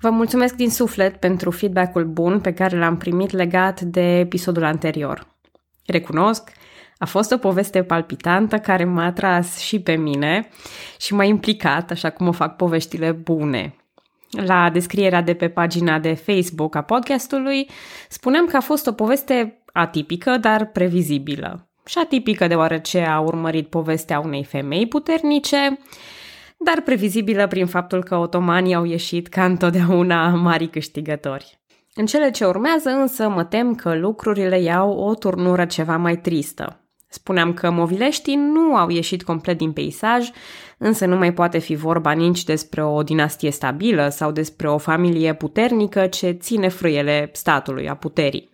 Vă mulțumesc din suflet pentru feedback-ul bun pe care l-am primit legat de episodul anterior. Recunosc, a fost o poveste palpitantă care m-a atras și pe mine și m-a implicat, așa cum o fac poveștile bune. La descrierea de pe pagina de Facebook a podcastului, spuneam că a fost o poveste atipică, dar previzibilă. Și atipică deoarece a urmărit povestea unei femei puternice, dar previzibilă prin faptul că otomanii au ieșit ca întotdeauna mari câștigători. În cele ce urmează însă mă tem că lucrurile iau o turnură ceva mai tristă. Spuneam că movileștii nu au ieșit complet din peisaj, însă nu mai poate fi vorba nici despre o dinastie stabilă sau despre o familie puternică ce ține frâiele statului, a puterii.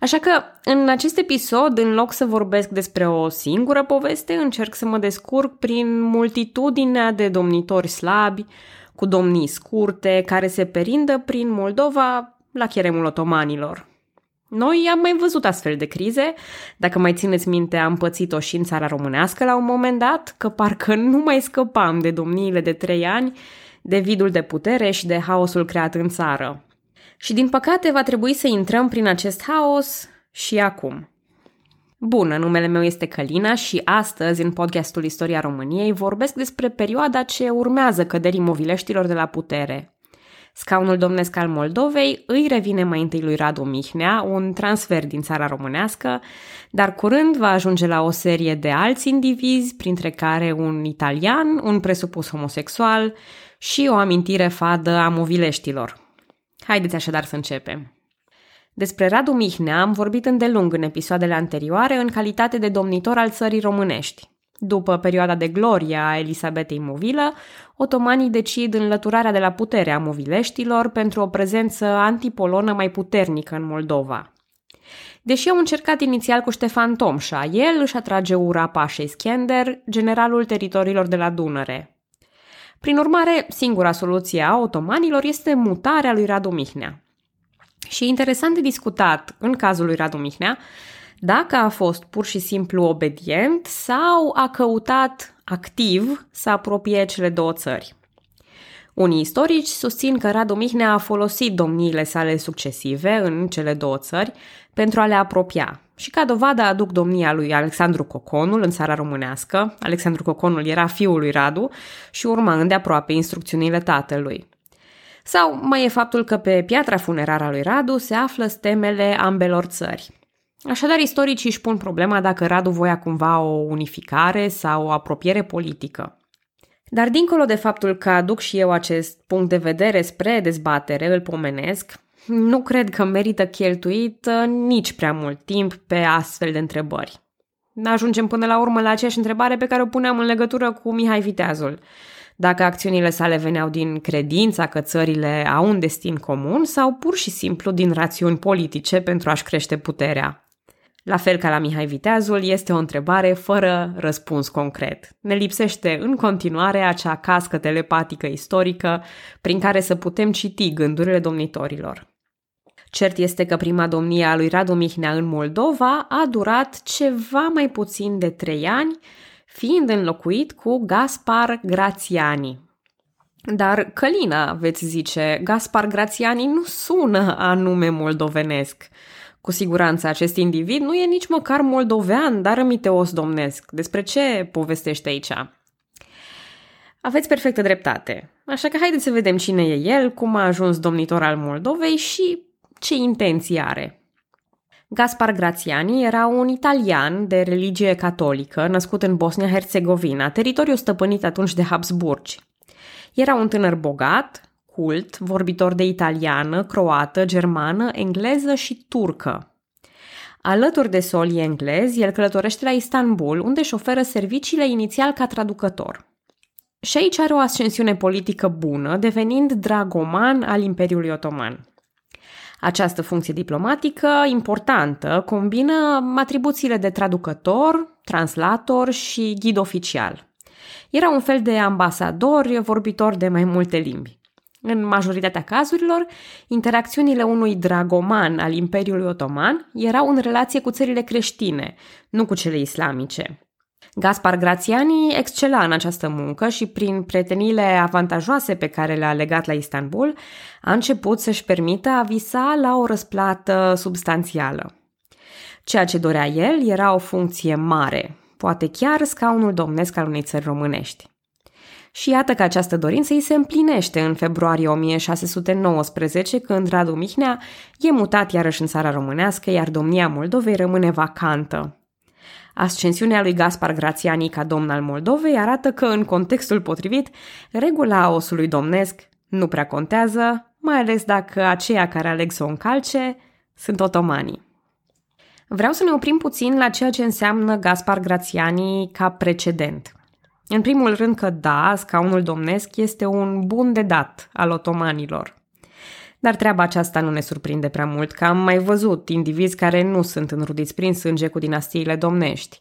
Așa că, în acest episod, în loc să vorbesc despre o singură poveste, încerc să mă descurc prin multitudinea de domnitori slabi, cu domnii scurte, care se perindă prin Moldova la cheremul otomanilor. Noi am mai văzut astfel de crize. Dacă mai țineți minte, am pățit-o și în țara românească la un moment dat, că parcă nu mai scăpam de domniile de trei ani, de vidul de putere și de haosul creat în țară. Și din păcate va trebui să intrăm prin acest haos și acum. Bună, numele meu este Călina și astăzi, în podcastul Istoria României, vorbesc despre perioada ce urmează căderii movileștilor de la putere. Scaunul domnesc al Moldovei îi revine mai întâi lui Radu Mihnea, un transfer din țara românească, dar curând va ajunge la o serie de alți indivizi, printre care un italian, un presupus homosexual și o amintire fadă a movileștilor – Haideți așadar să începem. Despre Radu Mihnea am vorbit îndelung în episoadele anterioare în calitate de domnitor al țării românești. După perioada de glorie a Elisabetei Movilă, otomanii decid înlăturarea de la putere a movileștilor pentru o prezență antipolonă mai puternică în Moldova. Deși au încercat inițial cu Ștefan Tomșa, el își atrage ura Pașei Schender, generalul teritoriilor de la Dunăre, prin urmare, singura soluție a otomanilor este mutarea lui Radu Mihnea. Și e interesant de discutat, în cazul lui Radu Mihnea, dacă a fost pur și simplu obedient sau a căutat activ să apropie cele două țări. Unii istorici susțin că Radu Mihnea a folosit domniile sale succesive în cele două țări pentru a le apropia. Și ca dovadă aduc domnia lui Alexandru Coconul în țara românească. Alexandru Coconul era fiul lui Radu și urma îndeaproape instrucțiunile tatălui. Sau mai e faptul că pe piatra funerară a lui Radu se află stemele ambelor țări. Așadar, istoricii își pun problema dacă Radu voia cumva o unificare sau o apropiere politică. Dar dincolo de faptul că aduc și eu acest punct de vedere spre dezbatere, îl pomenesc, nu cred că merită cheltuit uh, nici prea mult timp pe astfel de întrebări. Ajungem până la urmă la aceeași întrebare pe care o puneam în legătură cu Mihai Viteazul. Dacă acțiunile sale veneau din credința că țările au un destin comun sau pur și simplu din rațiuni politice pentru a-și crește puterea. La fel ca la Mihai Viteazul, este o întrebare fără răspuns concret. Ne lipsește în continuare acea cască telepatică istorică prin care să putem citi gândurile domnitorilor. Cert este că prima domnie a lui Radu Mihnea în Moldova a durat ceva mai puțin de trei ani, fiind înlocuit cu Gaspar Grațiani. Dar Călina, veți zice, Gaspar Grațiani nu sună a nume moldovenesc. Cu siguranță acest individ nu e nici măcar moldovean, dar rămiteos domnesc. Despre ce povestește aici? Aveți perfectă dreptate. Așa că haideți să vedem cine e el, cum a ajuns domnitor al Moldovei și ce intenții are. Gaspar Graziani era un italian de religie catolică, născut în Bosnia-Herzegovina, teritoriu stăpânit atunci de Habsburgi. Era un tânăr bogat, cult, vorbitor de italiană, croată, germană, engleză și turcă. Alături de solii englezi, el călătorește la Istanbul, unde își oferă serviciile inițial ca traducător. Și aici are o ascensiune politică bună, devenind dragoman al Imperiului Otoman. Această funcție diplomatică importantă combină atribuțiile de traducător, translator și ghid oficial. Era un fel de ambasador vorbitor de mai multe limbi. În majoritatea cazurilor, interacțiunile unui dragoman al Imperiului Otoman erau în relație cu țările creștine, nu cu cele islamice. Gaspar Grațiani excela în această muncă și prin prietenile avantajoase pe care le-a legat la Istanbul, a început să-și permită a visa la o răsplată substanțială. Ceea ce dorea el era o funcție mare, poate chiar scaunul domnesc al unei țări românești. Și iată că această dorință îi se împlinește în februarie 1619, când Radu Mihnea e mutat iarăși în țara românească, iar domnia Moldovei rămâne vacantă. Ascensiunea lui Gaspar Grațiani ca domn al Moldovei arată că, în contextul potrivit, regula osului domnesc nu prea contează, mai ales dacă aceia care aleg să o încalce sunt otomanii. Vreau să ne oprim puțin la ceea ce înseamnă Gaspar Grațiani ca precedent. În primul rând că da, scaunul domnesc este un bun de dat al otomanilor. Dar treaba aceasta nu ne surprinde prea mult, că am mai văzut indivizi care nu sunt înrudiți prin sânge cu dinastiile domnești.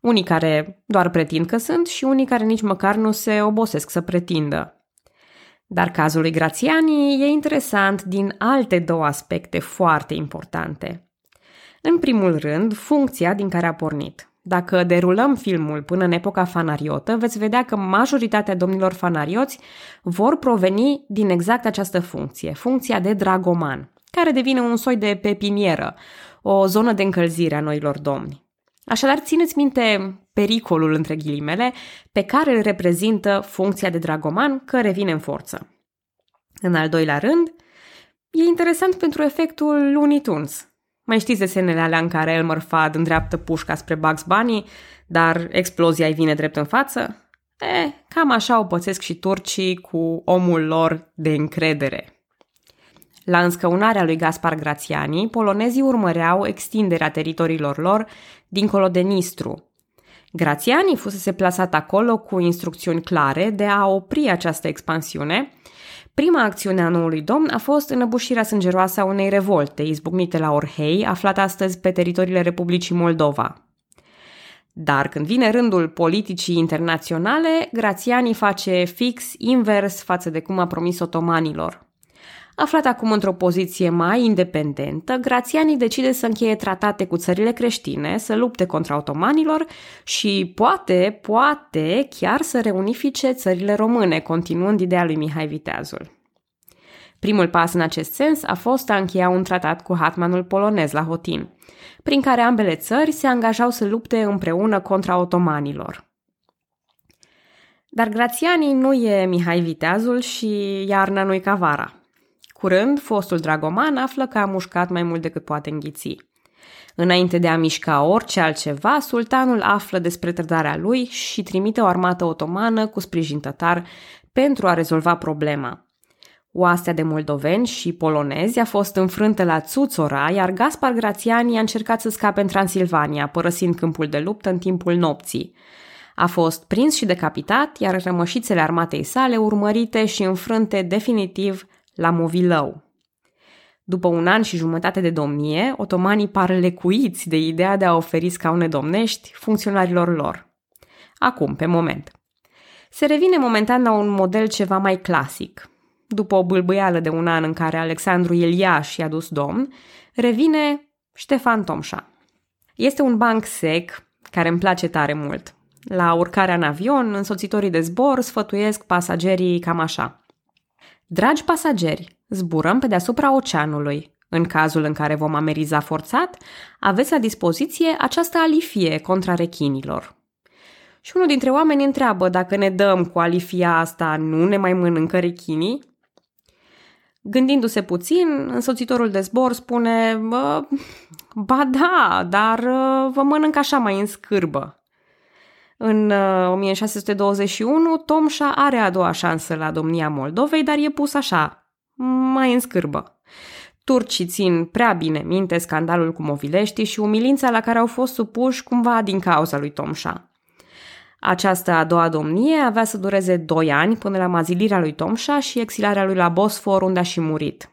Unii care doar pretind că sunt și unii care nici măcar nu se obosesc să pretindă. Dar cazul lui Grațiani e interesant din alte două aspecte foarte importante. În primul rând, funcția din care a pornit. Dacă derulăm filmul până în epoca fanariotă, veți vedea că majoritatea domnilor fanarioți vor proveni din exact această funcție, funcția de dragoman, care devine un soi de pepinieră, o zonă de încălzire a noilor domni. Așadar, țineți minte pericolul, între ghilimele, pe care îl reprezintă funcția de dragoman că revine în forță. În al doilea rând, e interesant pentru efectul Looney Tunes – mai știți desenele alea în care Elmer Fudd îndreaptă pușca spre Bugs Bunny, dar explozia îi vine drept în față? E, cam așa o pățesc și turcii cu omul lor de încredere. La înscăunarea lui Gaspar Grațiani, polonezii urmăreau extinderea teritoriilor lor dincolo de Nistru. Grațiani fusese plasat acolo cu instrucțiuni clare de a opri această expansiune – Prima acțiune a noului domn a fost înăbușirea sângeroasă a unei revolte izbucnite la Orhei, aflată astăzi pe teritoriile Republicii Moldova. Dar când vine rândul politicii internaționale, Grațiani face fix invers față de cum a promis otomanilor. Aflat acum într-o poziție mai independentă, Grațiani decide să încheie tratate cu țările creștine, să lupte contra otomanilor și poate, poate chiar să reunifice țările române, continuând ideea lui Mihai Viteazul. Primul pas în acest sens a fost a încheia un tratat cu hatmanul polonez la Hotin, prin care ambele țări se angajau să lupte împreună contra otomanilor. Dar Grațiani nu e Mihai Viteazul și iarna nu-i Cavara – Curând, fostul dragoman află că a mușcat mai mult decât poate înghiți. Înainte de a mișca orice altceva, sultanul află despre trădarea lui și trimite o armată otomană cu sprijin tătar pentru a rezolva problema. Oastea de moldoveni și polonezi a fost înfrântă la Țuțora, iar Gaspar Grațiani a încercat să scape în Transilvania, părăsind câmpul de luptă în timpul nopții. A fost prins și decapitat, iar rămășițele armatei sale urmărite și înfrânte definitiv la Movilău. După un an și jumătate de domnie, otomanii par lecuiți de ideea de a oferi scaune domnești funcționarilor lor. Acum, pe moment. Se revine momentan la un model ceva mai clasic. După o bâlbâială de un an în care Alexandru Eliaș i-a dus domn, revine Ștefan Tomșa. Este un banc sec care îmi place tare mult. La urcarea în avion, însoțitorii de zbor sfătuiesc pasagerii cam așa – Dragi pasageri, zburăm pe deasupra oceanului. În cazul în care vom ameriza forțat, aveți la dispoziție această alifie contra rechinilor. Și unul dintre oameni întreabă dacă ne dăm cu alifia asta, nu ne mai mănâncă rechinii? Gândindu-se puțin, însoțitorul de zbor spune, ba da, dar vă mănânc așa mai în scârbă. În 1621, uh, Tomșa are a doua șansă la domnia Moldovei, dar e pus așa, mai în scârbă. Turcii țin prea bine minte scandalul cu Movilești și umilința la care au fost supuși cumva din cauza lui Tomșa. Această a doua domnie avea să dureze doi ani până la mazilirea lui Tomșa și exilarea lui la Bosfor, unde a și murit.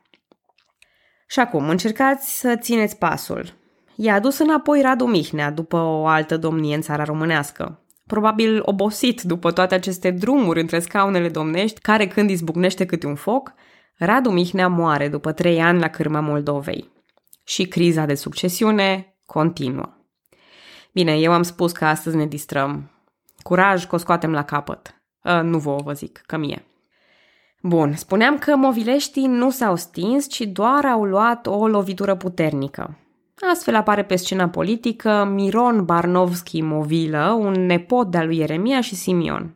Și acum, încercați să țineți pasul. I-a adus înapoi Radu Mihnea după o altă domnie în țara românească probabil obosit după toate aceste drumuri între scaunele domnești, care când izbucnește câte un foc, Radu Mihnea moare după trei ani la cârma Moldovei. Și criza de succesiune continuă. Bine, eu am spus că astăzi ne distrăm. Curaj că o scoatem la capăt. A, nu vouă vă zic, că mie. Bun, spuneam că movileștii nu s-au stins, ci doar au luat o lovitură puternică. Astfel apare pe scena politică Miron Barnovski Movilă, un nepot de-al lui Ieremia și Simion.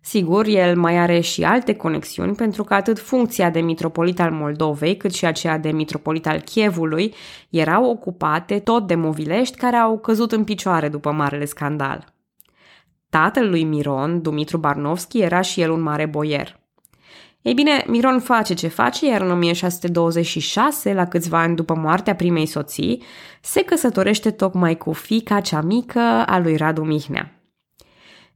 Sigur, el mai are și alte conexiuni, pentru că atât funcția de mitropolit al Moldovei, cât și aceea de mitropolit al Chievului erau ocupate tot de movilești care au căzut în picioare după marele scandal. Tatăl lui Miron, Dumitru Barnovski, era și el un mare boier. Ei bine, Miron face ce face, iar în 1626, la câțiva ani după moartea primei soții, se căsătorește tocmai cu fica cea mică a lui Radu Mihnea.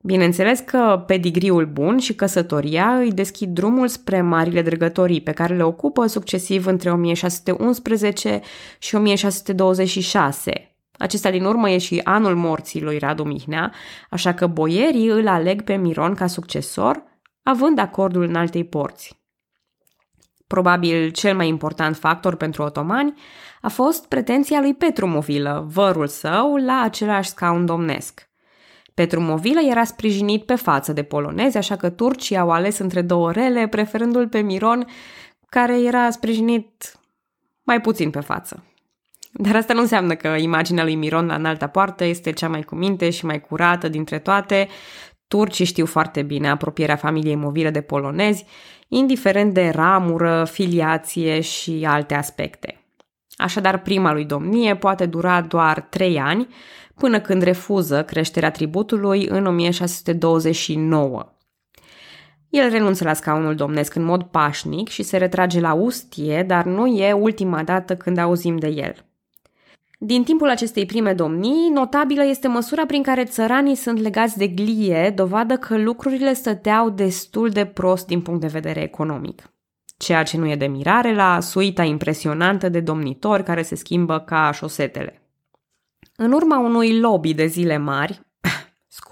Bineînțeles că pedigriul bun și căsătoria îi deschid drumul spre marile drăgătorii pe care le ocupă succesiv între 1611 și 1626. Acesta din urmă e și anul morții lui Radu Mihnea, așa că boierii îl aleg pe Miron ca succesor, având acordul în altei porți. Probabil cel mai important factor pentru otomani a fost pretenția lui Petru Movilă, vărul său, la același scaun domnesc – Petru Movilă era sprijinit pe față de polonezi, așa că turcii au ales între două rele, preferându-l pe Miron, care era sprijinit mai puțin pe față. Dar asta nu înseamnă că imaginea lui Miron la înalta poartă este cea mai cuminte și mai curată dintre toate. Turcii știu foarte bine apropierea familiei Movilă de polonezi, indiferent de ramură, filiație și alte aspecte. Așadar, prima lui domnie poate dura doar trei ani, până când refuză creșterea tributului în 1629. El renunță la scaunul domnesc în mod pașnic și se retrage la Ustie, dar nu e ultima dată când auzim de el. Din timpul acestei prime domnii, notabilă este măsura prin care țăranii sunt legați de glie, dovadă că lucrurile stăteau destul de prost din punct de vedere economic. Ceea ce nu e de mirare la suita impresionantă de domnitori care se schimbă ca șosetele. În urma unui lobby de zile mari,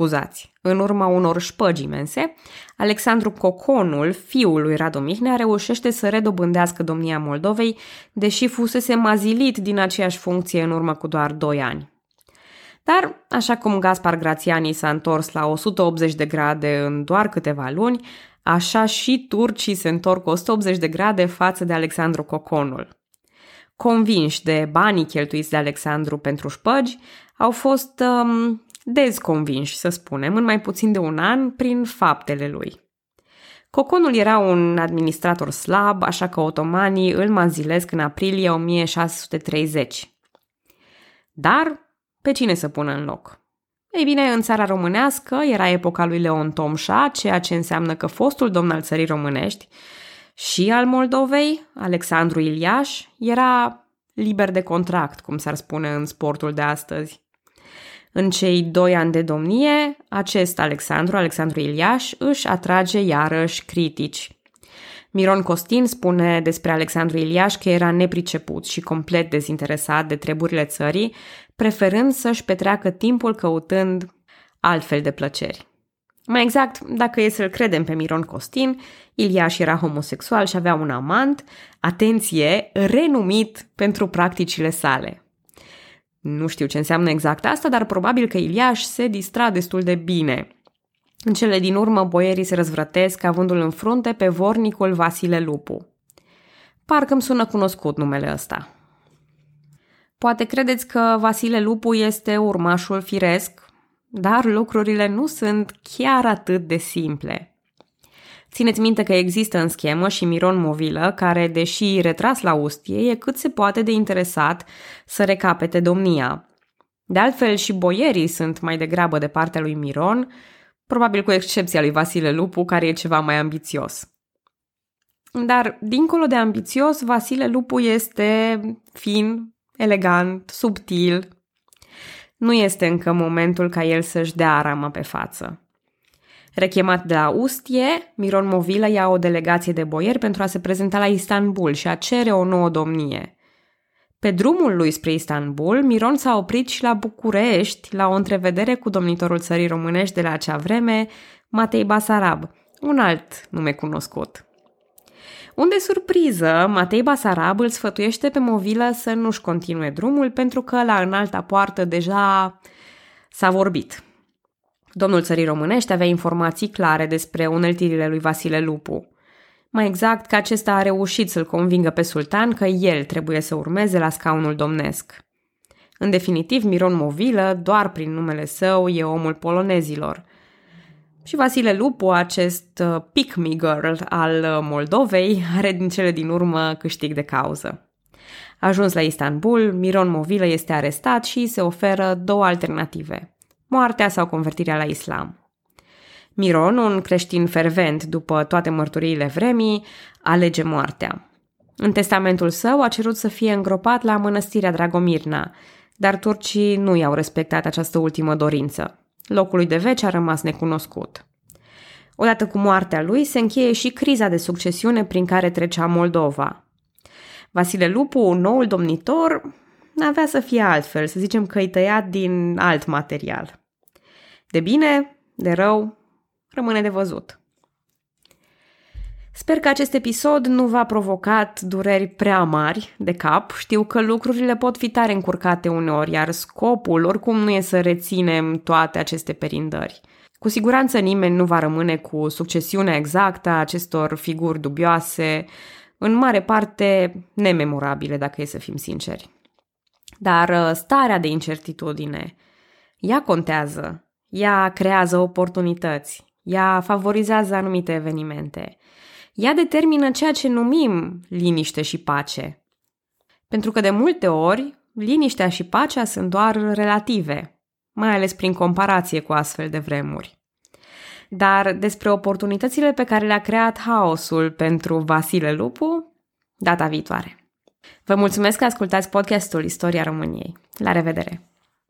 scuzați, în urma unor șpăgi imense, Alexandru Coconul, fiul lui Radu Mihnea, reușește să redobândească domnia Moldovei, deși fusese mazilit din aceeași funcție în urmă cu doar 2 ani. Dar, așa cum Gaspar Grațiani s-a întors la 180 de grade în doar câteva luni, așa și turcii se întorc 180 de grade față de Alexandru Coconul convinși de banii cheltuiți de Alexandru pentru șpăgi, au fost um, dezconvinși, să spunem, în mai puțin de un an prin faptele lui. Coconul era un administrator slab, așa că otomanii îl manzilesc în aprilie 1630. Dar pe cine să pună în loc? Ei bine, în țara românească era epoca lui Leon Tomșa, ceea ce înseamnă că fostul domn al țării românești și al Moldovei, Alexandru Iliaș, era liber de contract, cum s-ar spune în sportul de astăzi. În cei doi ani de domnie, acest Alexandru, Alexandru Iliaș, își atrage iarăși critici. Miron Costin spune despre Alexandru Iliaș că era nepriceput și complet dezinteresat de treburile țării, preferând să-și petreacă timpul căutând altfel de plăceri. Mai exact, dacă e să-l credem pe Miron Costin, Iliaș era homosexual și avea un amant, atenție, renumit pentru practicile sale. Nu știu ce înseamnă exact asta, dar probabil că Iliaș se distra destul de bine. În cele din urmă, boierii se răzvrătesc avându-l în frunte pe vornicul Vasile Lupu. Parcă îmi sună cunoscut numele ăsta. Poate credeți că Vasile Lupu este urmașul firesc, dar lucrurile nu sunt chiar atât de simple – Țineți minte că există în schemă și Miron Movilă, care, deși retras la ustie, e cât se poate de interesat să recapete domnia. De altfel, și boierii sunt mai degrabă de partea lui Miron, probabil cu excepția lui Vasile Lupu, care e ceva mai ambițios. Dar, dincolo de ambițios, Vasile Lupu este fin, elegant, subtil. Nu este încă momentul ca el să-și dea arama pe față. Rechemat de la Ustie, Miron Movilă ia o delegație de boieri pentru a se prezenta la Istanbul și a cere o nouă domnie. Pe drumul lui spre Istanbul, Miron s-a oprit și la București, la o întrevedere cu domnitorul țării românești de la acea vreme, Matei Basarab, un alt nume cunoscut. Unde surpriză, Matei Basarab îl sfătuiește pe Movilă să nu-și continue drumul pentru că la înalta poartă deja s-a vorbit – Domnul țării românești avea informații clare despre uneltirile lui Vasile Lupu. Mai exact că acesta a reușit să-l convingă pe sultan că el trebuie să urmeze la scaunul domnesc. În definitiv, Miron Movilă, doar prin numele său, e omul polonezilor. Și Vasile Lupu, acest uh, pick me girl al uh, Moldovei, are din cele din urmă câștig de cauză. Ajuns la Istanbul, Miron Movilă este arestat și se oferă două alternative, moartea sau convertirea la islam. Miron, un creștin fervent după toate mărturiile vremii, alege moartea. În testamentul său a cerut să fie îngropat la mănăstirea Dragomirna, dar turcii nu i-au respectat această ultimă dorință. Locul lui de veci a rămas necunoscut. Odată cu moartea lui se încheie și criza de succesiune prin care trecea Moldova. Vasile Lupu, noul domnitor, avea să fie altfel, să zicem că îi tăiat din alt material. De bine, de rău, rămâne de văzut. Sper că acest episod nu v-a provocat dureri prea mari de cap. Știu că lucrurile pot fi tare încurcate uneori, iar scopul oricum nu e să reținem toate aceste perindări. Cu siguranță nimeni nu va rămâne cu succesiunea exactă a acestor figuri dubioase, în mare parte nememorabile, dacă e să fim sinceri. Dar uh, starea de incertitudine, ea contează, ea creează oportunități, ea favorizează anumite evenimente – ea determină ceea ce numim liniște și pace. Pentru că de multe ori, liniștea și pacea sunt doar relative, mai ales prin comparație cu astfel de vremuri. Dar despre oportunitățile pe care le-a creat haosul pentru Vasile Lupu, data viitoare. Vă mulțumesc că ascultați podcastul Istoria României. La revedere!